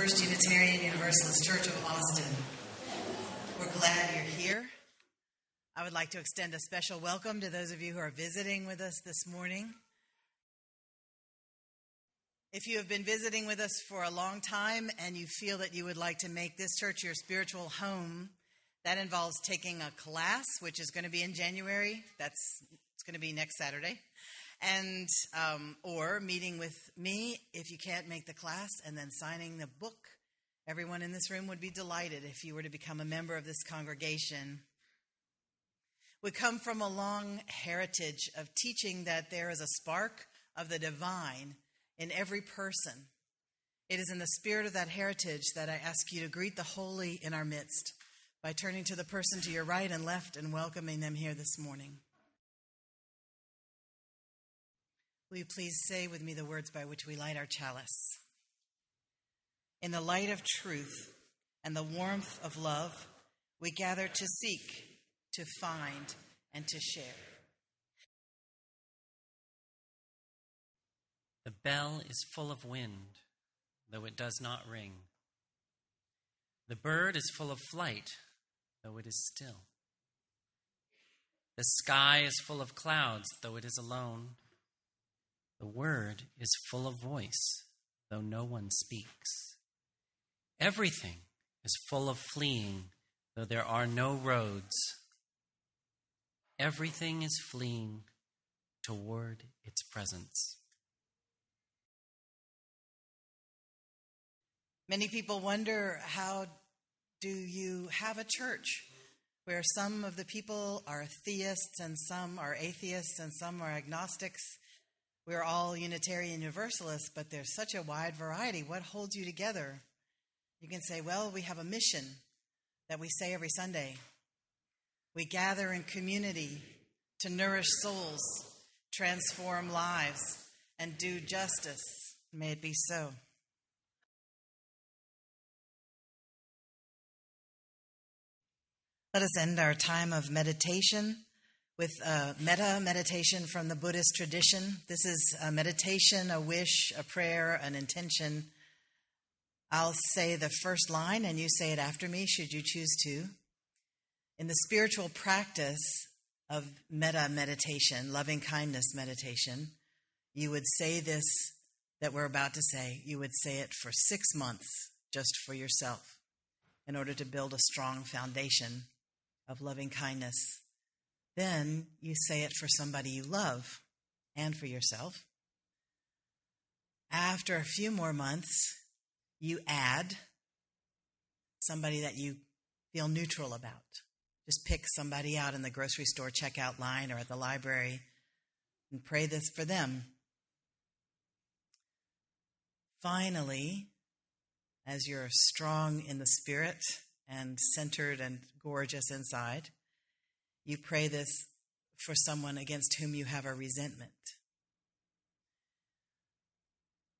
First Unitarian Universalist Church of Austin. We're glad you're here. I would like to extend a special welcome to those of you who are visiting with us this morning. If you have been visiting with us for a long time and you feel that you would like to make this church your spiritual home, that involves taking a class, which is going to be in January. That's it's going to be next Saturday and um, or meeting with me if you can't make the class and then signing the book. Everyone in this room would be delighted if you were to become a member of this congregation. We come from a long heritage of teaching that there is a spark of the divine in every person. It is in the spirit of that heritage that i ask you to greet the holy in our midst by turning to the person to your right and left and welcoming them here this morning Will you please say with me the words by which we light our chalice? In the light of truth and the warmth of love, we gather to seek, to find, and to share. The bell is full of wind, though it does not ring. The bird is full of flight, though it is still. The sky is full of clouds, though it is alone. The word is full of voice, though no one speaks. Everything is full of fleeing, though there are no roads. Everything is fleeing toward its presence. Many people wonder how do you have a church where some of the people are theists and some are atheists and some are agnostics we're all Unitarian Universalists, but there's such a wide variety. What holds you together? You can say, well, we have a mission that we say every Sunday. We gather in community to nourish souls, transform lives, and do justice. May it be so. Let us end our time of meditation with a metta meditation from the Buddhist tradition. This is a meditation, a wish, a prayer, an intention. I'll say the first line and you say it after me, should you choose to. In the spiritual practice of metta meditation, loving kindness meditation, you would say this that we're about to say. You would say it for six months just for yourself in order to build a strong foundation of loving kindness then you say it for somebody you love and for yourself. After a few more months, you add somebody that you feel neutral about. Just pick somebody out in the grocery store checkout line or at the library and pray this for them. Finally, as you're strong in the spirit and centered and gorgeous inside, you pray this for someone against whom you have a resentment.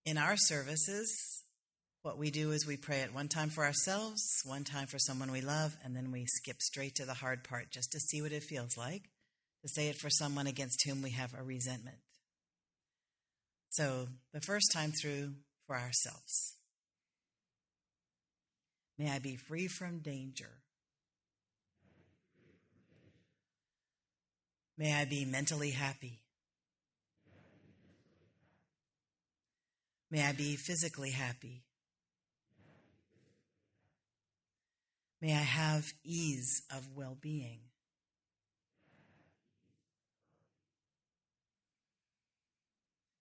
In our services, what we do is we pray it one time for ourselves, one time for someone we love, and then we skip straight to the hard part just to see what it feels like to say it for someone against whom we have a resentment. So, the first time through for ourselves. May I be free from danger May I be mentally happy. May I be physically happy. May I have ease of well being.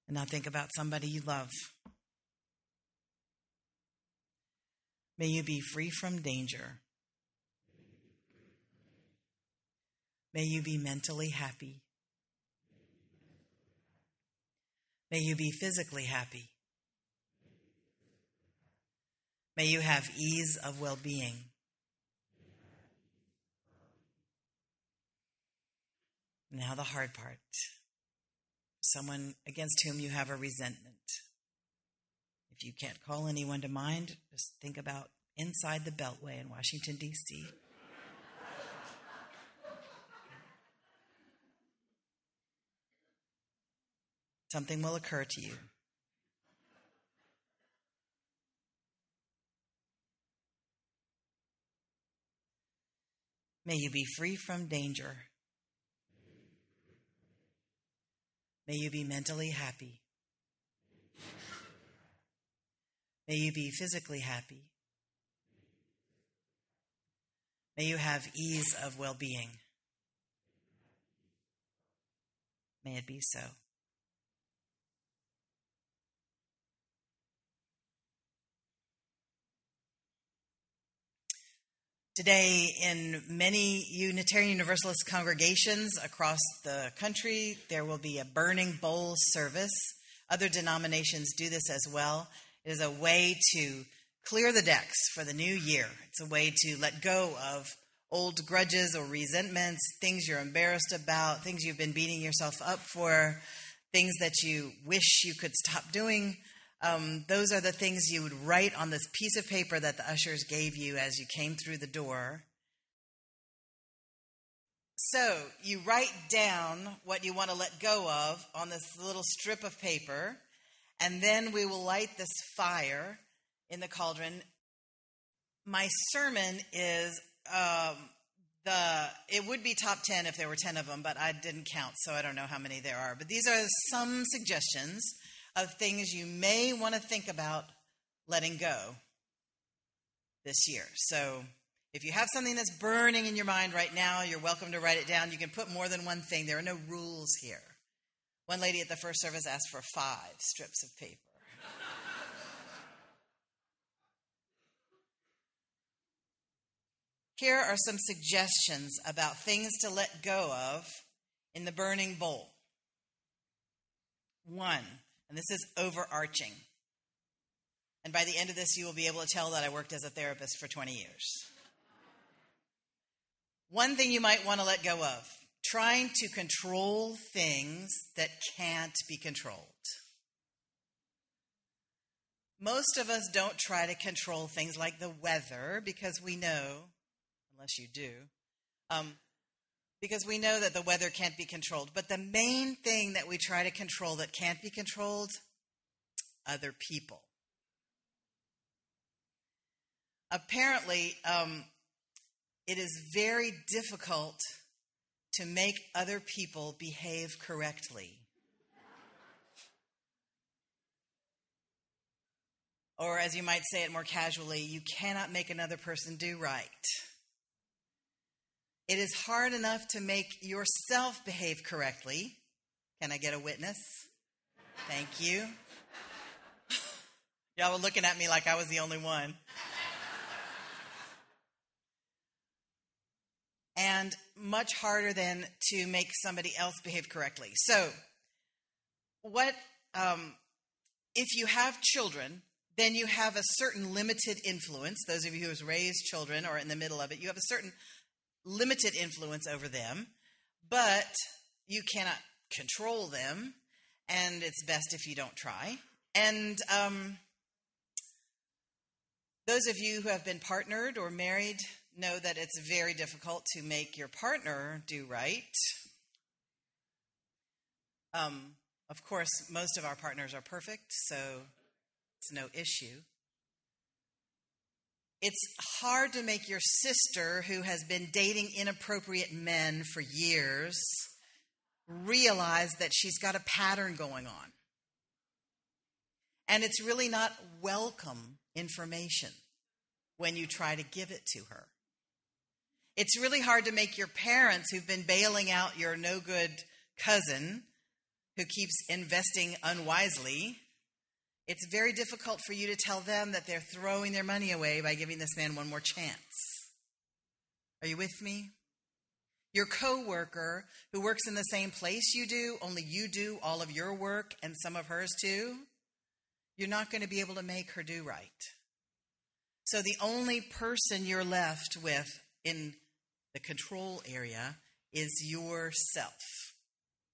And now think about somebody you love. May you be free from danger. May you be mentally happy. May you be physically happy. May you have ease of well being. Now, the hard part someone against whom you have a resentment. If you can't call anyone to mind, just think about inside the Beltway in Washington, D.C. something will occur to you. May you be free from danger. May you be mentally happy. May you be physically happy. May you have ease of well being. May it be so. Today, in many Unitarian Universalist congregations across the country, there will be a burning bowl service. Other denominations do this as well. It is a way to clear the decks for the new year. It's a way to let go of old grudges or resentments, things you're embarrassed about, things you've been beating yourself up for, things that you wish you could stop doing. Um, those are the things you would write on this piece of paper that the ushers gave you as you came through the door. So you write down what you want to let go of on this little strip of paper, and then we will light this fire in the cauldron. My sermon is um, the it would be top 10 if there were 10 of them but i didn't count so i don't know how many there are but these are some suggestions of things you may want to think about letting go this year. So if you have something that's burning in your mind right now you're welcome to write it down. You can put more than one thing. There are no rules here. One lady at the first service asked for five strips of paper. Here are some suggestions about things to let go of in the burning bowl. One, and this is overarching. And by the end of this, you will be able to tell that I worked as a therapist for 20 years. One thing you might want to let go of trying to control things that can't be controlled. Most of us don't try to control things like the weather because we know unless you do, um, because we know that the weather can't be controlled. But the main thing that we try to control that can't be controlled, other people. Apparently, um, it is very difficult to make other people behave correctly. Or, as you might say it more casually, you cannot make another person do right. It is hard enough to make yourself behave correctly. Can I get a witness? Thank you. Y'all were looking at me like I was the only one. and much harder than to make somebody else behave correctly. So, what um, if you have children? Then you have a certain limited influence. Those of you who have raised children or in the middle of it, you have a certain limited influence over them, but you cannot control them, and it's best if you don't try. And um, those of you who have been partnered or married know that it's very difficult to make your partner do right. Um, of course, most of our partners are perfect, so it's no issue. It's hard to make your sister, who has been dating inappropriate men for years, realize that she's got a pattern going on. And it's really not welcome information when you try to give it to her. It's really hard to make your parents, who've been bailing out your no good cousin who keeps investing unwisely, it's very difficult for you to tell them that they're throwing their money away by giving this man one more chance. Are you with me? Your coworker who works in the same place you do, only you do all of your work and some of hers too, you're not going to be able to make her do right. So the only person you're left with in the control area is yourself.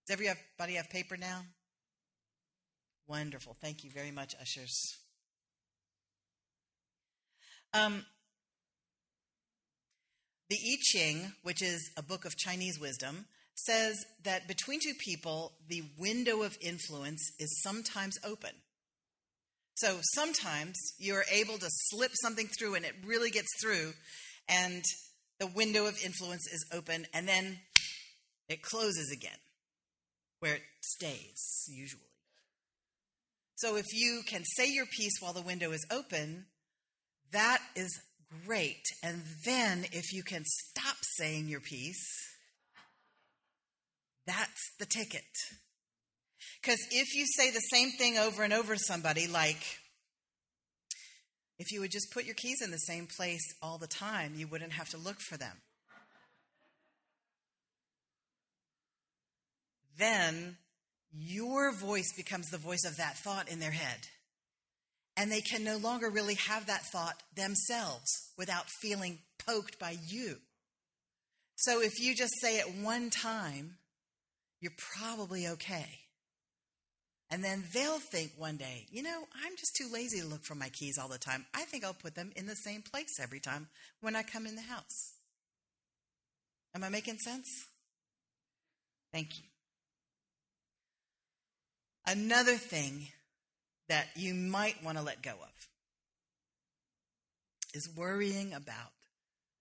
Does everybody have paper now? Wonderful. Thank you very much, ushers. Um, the I Ching, which is a book of Chinese wisdom, says that between two people, the window of influence is sometimes open. So sometimes you're able to slip something through and it really gets through, and the window of influence is open and then it closes again, where it stays, usually. So if you can say your piece while the window is open, that is great. And then if you can stop saying your piece, that's the ticket. Because if you say the same thing over and over to somebody, like, if you would just put your keys in the same place all the time, you wouldn't have to look for them. Then your voice becomes the voice of that thought in their head. And they can no longer really have that thought themselves without feeling poked by you. So if you just say it one time, you're probably okay. And then they'll think one day, you know, I'm just too lazy to look for my keys all the time. I think I'll put them in the same place every time when I come in the house. Am I making sense? Thank you. Another thing that you might want to let go of is worrying about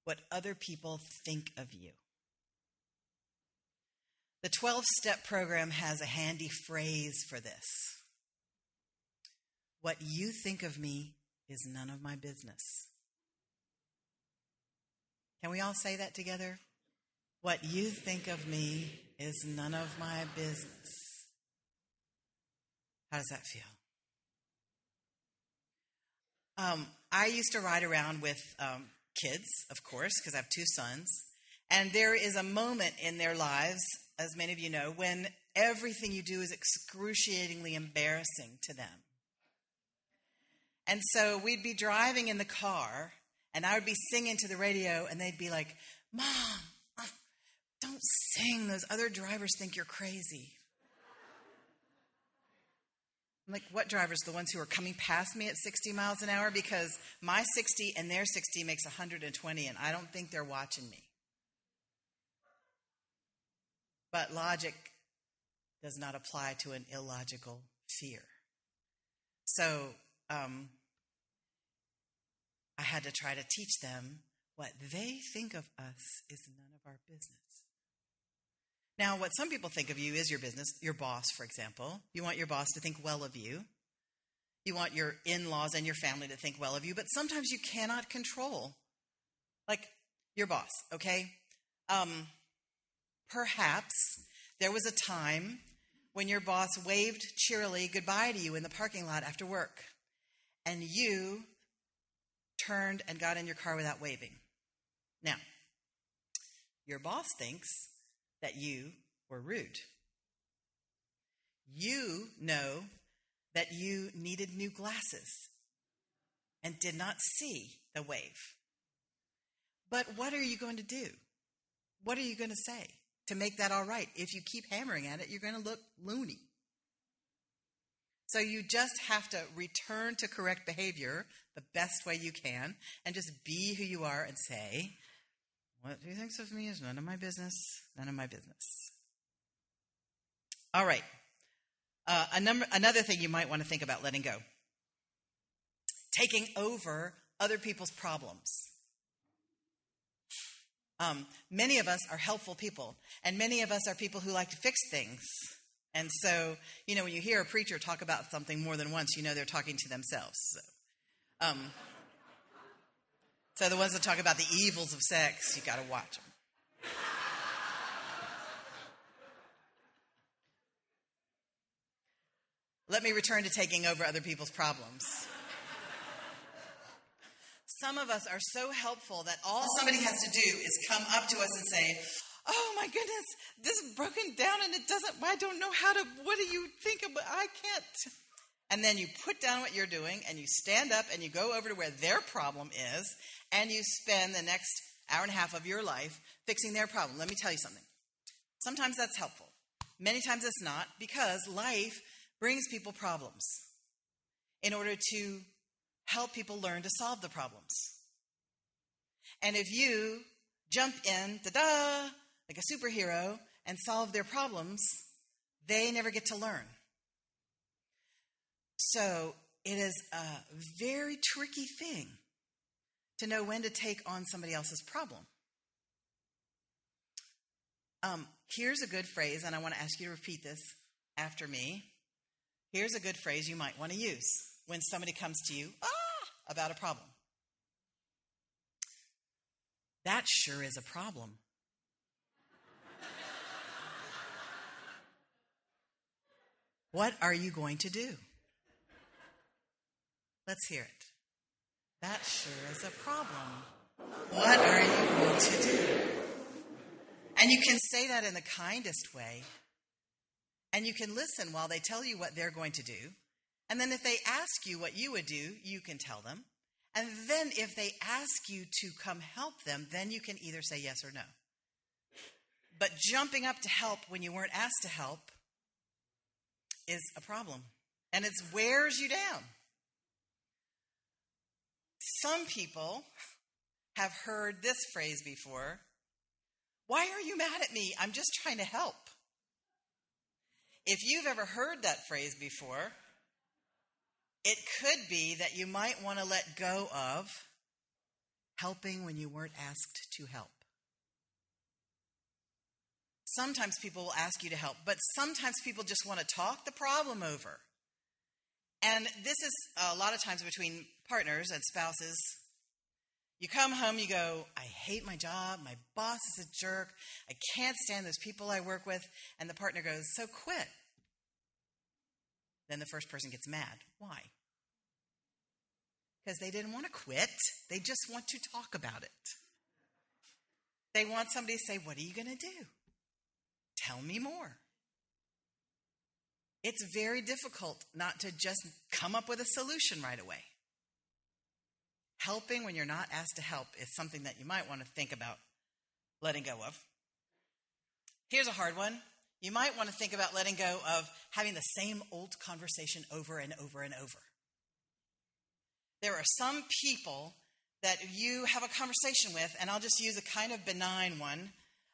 what other people think of you. The 12 step program has a handy phrase for this. What you think of me is none of my business. Can we all say that together? What you think of me is none of my business. How does that feel? Um, I used to ride around with um, kids, of course, because I have two sons. And there is a moment in their lives as many of you know, when everything you do is excruciatingly embarrassing to them. And so we'd be driving in the car, and I would be singing to the radio, and they'd be like, Mom, uh, don't sing. Those other drivers think you're crazy. Like, what drivers? The ones who are coming past me at 60 miles an hour? Because my 60 and their 60 makes 120, and I don't think they're watching me. But logic does not apply to an illogical fear. So um, I had to try to teach them what they think of us is none of our business. Now, what some people think of you is your business, your boss, for example. You want your boss to think well of you. You want your in laws and your family to think well of you, but sometimes you cannot control, like your boss, okay? Um, Perhaps there was a time when your boss waved cheerily goodbye to you in the parking lot after work, and you turned and got in your car without waving. Now, your boss thinks that you were rude. You know that you needed new glasses and did not see the wave. But what are you going to do? What are you going to say? to make that all right. If you keep hammering at it, you're going to look loony. So you just have to return to correct behavior the best way you can and just be who you are and say, What he thinks of me is none of my business, none of my business. All right. Uh, number, another thing you might want to think about letting go taking over other people's problems. Um, many of us are helpful people, and many of us are people who like to fix things. And so, you know, when you hear a preacher talk about something more than once, you know they're talking to themselves. So, um, so the ones that talk about the evils of sex, you got to watch them. Let me return to taking over other people's problems. Some of us are so helpful that all somebody has to do is come up to us and say, Oh my goodness, this is broken down and it doesn't, I don't know how to, what do you think of, I can't. And then you put down what you're doing and you stand up and you go over to where their problem is and you spend the next hour and a half of your life fixing their problem. Let me tell you something. Sometimes that's helpful. Many times it's not because life brings people problems in order to help people learn to solve the problems. And if you jump in, da da, like a superhero, and solve their problems, they never get to learn. So it is a very tricky thing to know when to take on somebody else's problem Um, here's a good phrase, and I want to ask you to repeat this after me. Here's a good phrase you might want to use when somebody comes to you ah, about a problem. That sure is a problem. what are you going to do? Let's hear it. That sure is a problem. What are you going to do? And you can say that in the kindest way. And you can listen while they tell you what they're going to do. And then if they ask you what you would do, you can tell them. And then if they ask you to come help them, then you can either say yes or no. But jumping up to help when you weren't asked to help is a problem. And it wears you down. Some people have heard this phrase before Why are you mad at me? I'm just trying to help. If you've ever heard that phrase before, it could be that you might want to let go of helping when you weren't asked to help. Sometimes people will ask you to help, but sometimes people just want to talk the problem over. And this is a lot of times between partners and spouses. You come home, you go, I hate my job. My boss is a jerk. I can't stand those people I work with. And the partner goes, So quit. Then the first person gets mad. Why? Because they didn't want to quit, they just want to talk about it. They want somebody to say, What are you going to do? Tell me more. It's very difficult not to just come up with a solution right away. Helping when you're not asked to help is something that you might want to think about letting go of. Here's a hard one. You might want to think about letting go of having the same old conversation over and over and over. There are some people that you have a conversation with, and I'll just use a kind of benign one.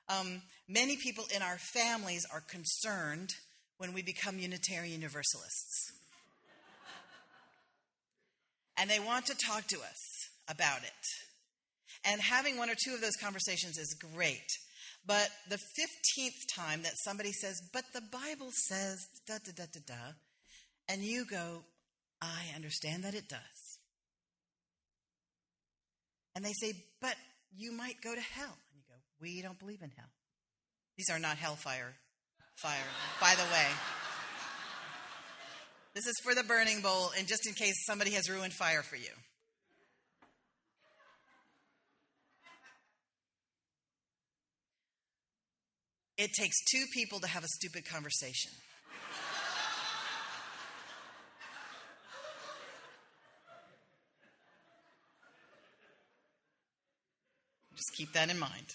Um, many people in our families are concerned when we become Unitarian Universalists. and they want to talk to us about it. And having one or two of those conversations is great. But the 15th time that somebody says, but the Bible says da da da da da, and you go, I understand that it does. And they say, but you might go to hell. And you go, we don't believe in hell. These are not hellfire fire, by the way. This is for the burning bowl, and just in case somebody has ruined fire for you. It takes two people to have a stupid conversation. Just keep that in mind.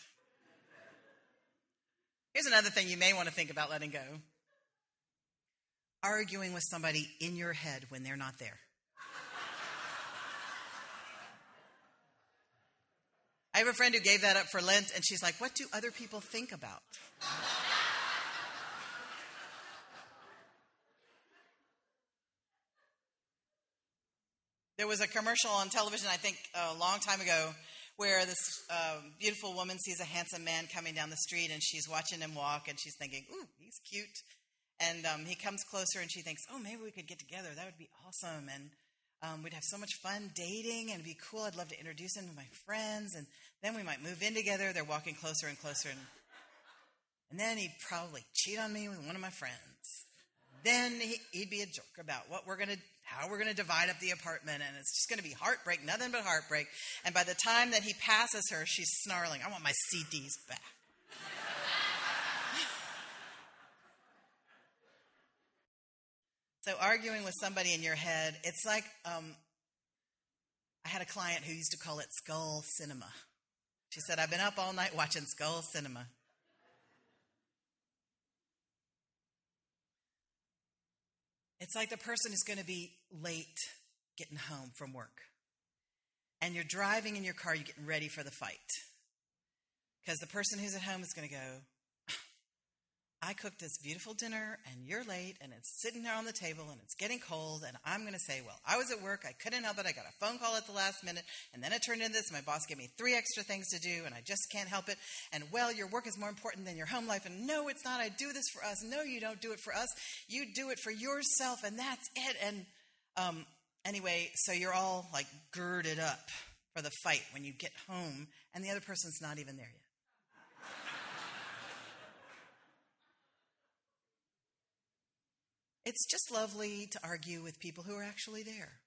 Here's another thing you may want to think about letting go arguing with somebody in your head when they're not there. I have a friend who gave that up for Lent, and she's like, What do other people think about? there was a commercial on television, I think, a long time ago, where this uh, beautiful woman sees a handsome man coming down the street and she's watching him walk and she's thinking, ooh, he's cute. And um, he comes closer and she thinks, oh, maybe we could get together. That would be awesome. And um, we'd have so much fun dating and it'd be cool. I'd love to introduce him to my friends. And then we might move in together. They're walking closer and closer. And, and then he'd probably cheat on me with one of my friends. Then he, he'd be a jerk about what we're going to how we're going to divide up the apartment, and it's just going to be heartbreak, nothing but heartbreak. And by the time that he passes her, she's snarling, I want my CDs back. so, arguing with somebody in your head, it's like um, I had a client who used to call it skull cinema. She said, I've been up all night watching skull cinema. It's like the person is going to be late getting home from work. And you're driving in your car, you're getting ready for the fight. Because the person who's at home is going to go, I cooked this beautiful dinner and you're late and it's sitting there on the table and it's getting cold and I'm going to say, well, I was at work. I couldn't help it. I got a phone call at the last minute and then it turned into this. My boss gave me three extra things to do and I just can't help it. And well, your work is more important than your home life. And no, it's not. I do this for us. No, you don't do it for us. You do it for yourself and that's it. And um, anyway, so you're all like girded up for the fight when you get home and the other person's not even there yet. It's just lovely to argue with people who are actually there.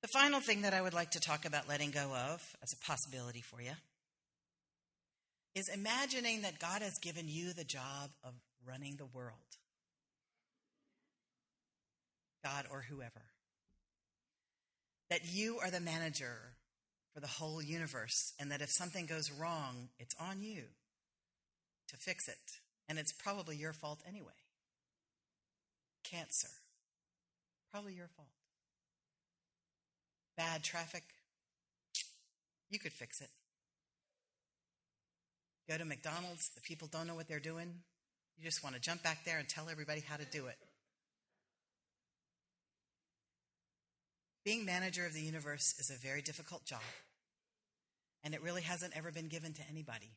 The final thing that I would like to talk about letting go of as a possibility for you is imagining that God has given you the job of running the world. God or whoever. That you are the manager for the whole universe, and that if something goes wrong, it's on you to fix it. And it's probably your fault anyway. Cancer, probably your fault. Bad traffic, you could fix it. Go to McDonald's, the people don't know what they're doing. You just want to jump back there and tell everybody how to do it. Being manager of the universe is a very difficult job and it really hasn't ever been given to anybody.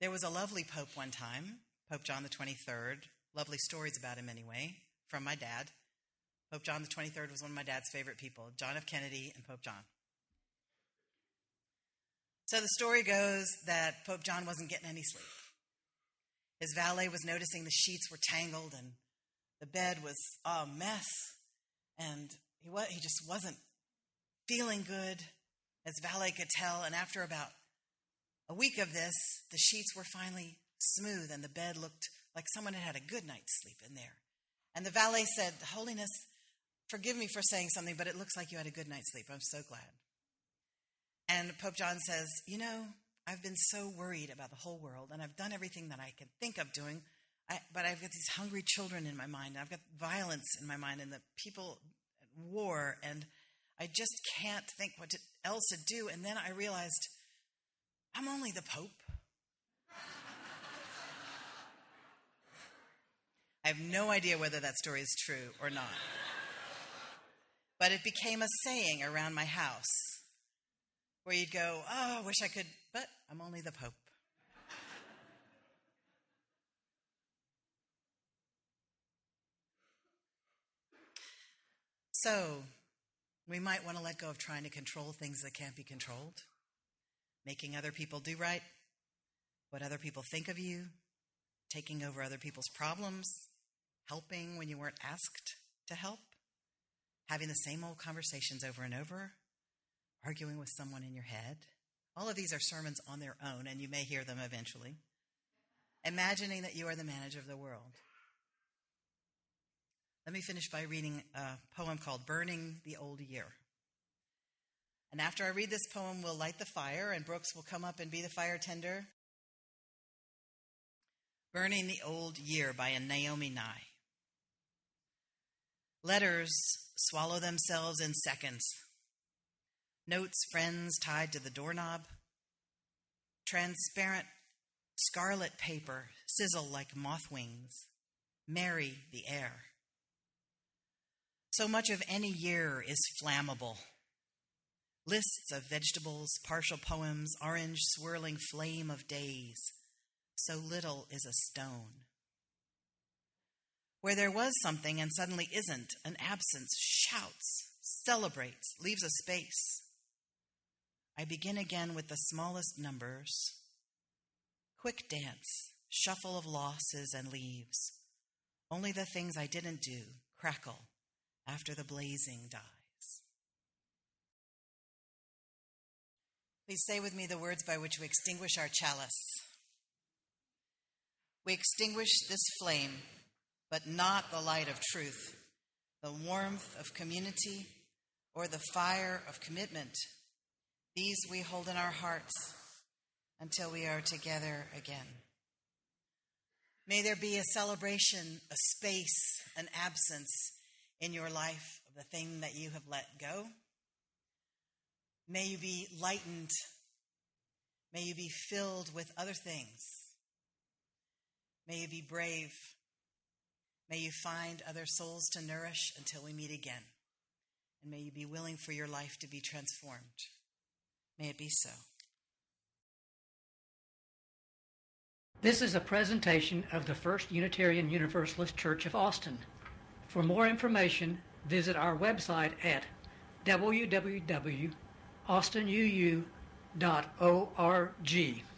There was a lovely pope one time, Pope John the 23rd. Lovely stories about him, anyway, from my dad. Pope John the 23rd was one of my dad's favorite people John F. Kennedy and Pope John. So the story goes that Pope John wasn't getting any sleep. His valet was noticing the sheets were tangled and the bed was a mess, and he, he just wasn't feeling good as valet could tell, and after about a week of this, the sheets were finally smooth and the bed looked like someone had had a good night's sleep in there. And the valet said, Holiness, forgive me for saying something, but it looks like you had a good night's sleep. I'm so glad. And Pope John says, You know, I've been so worried about the whole world, and I've done everything that I can think of doing, I, but I've got these hungry children in my mind. And I've got violence in my mind, and the people at war, and I just can't think what else to do. And then I realized I'm only the Pope. I have no idea whether that story is true or not. But it became a saying around my house where you'd go, Oh, I wish I could, but I'm only the Pope. So, we might want to let go of trying to control things that can't be controlled, making other people do right, what other people think of you, taking over other people's problems, helping when you weren't asked to help, having the same old conversations over and over, arguing with someone in your head. All of these are sermons on their own, and you may hear them eventually. Imagining that you are the manager of the world. Let me finish by reading a poem called Burning the Old Year. And after I read this poem, we'll light the fire, and Brooks will come up and be the fire tender. Burning the Old Year by Naomi Nye. Letters swallow themselves in seconds. Notes, friends tied to the doorknob. Transparent scarlet paper sizzle like moth wings. Marry the air. So much of any year is flammable. Lists of vegetables, partial poems, orange swirling flame of days. So little is a stone. Where there was something and suddenly isn't, an absence shouts, celebrates, leaves a space. I begin again with the smallest numbers. Quick dance, shuffle of losses and leaves. Only the things I didn't do crackle after the blazing dies. Please say with me the words by which we extinguish our chalice. We extinguish this flame, but not the light of truth, the warmth of community, or the fire of commitment. These we hold in our hearts until we are together again. May there be a celebration, a space, an absence in your life of the thing that you have let go May you be lightened. May you be filled with other things. May you be brave. May you find other souls to nourish until we meet again. And may you be willing for your life to be transformed. May it be so. This is a presentation of the First Unitarian Universalist Church of Austin. For more information, visit our website at www.austinuu.org.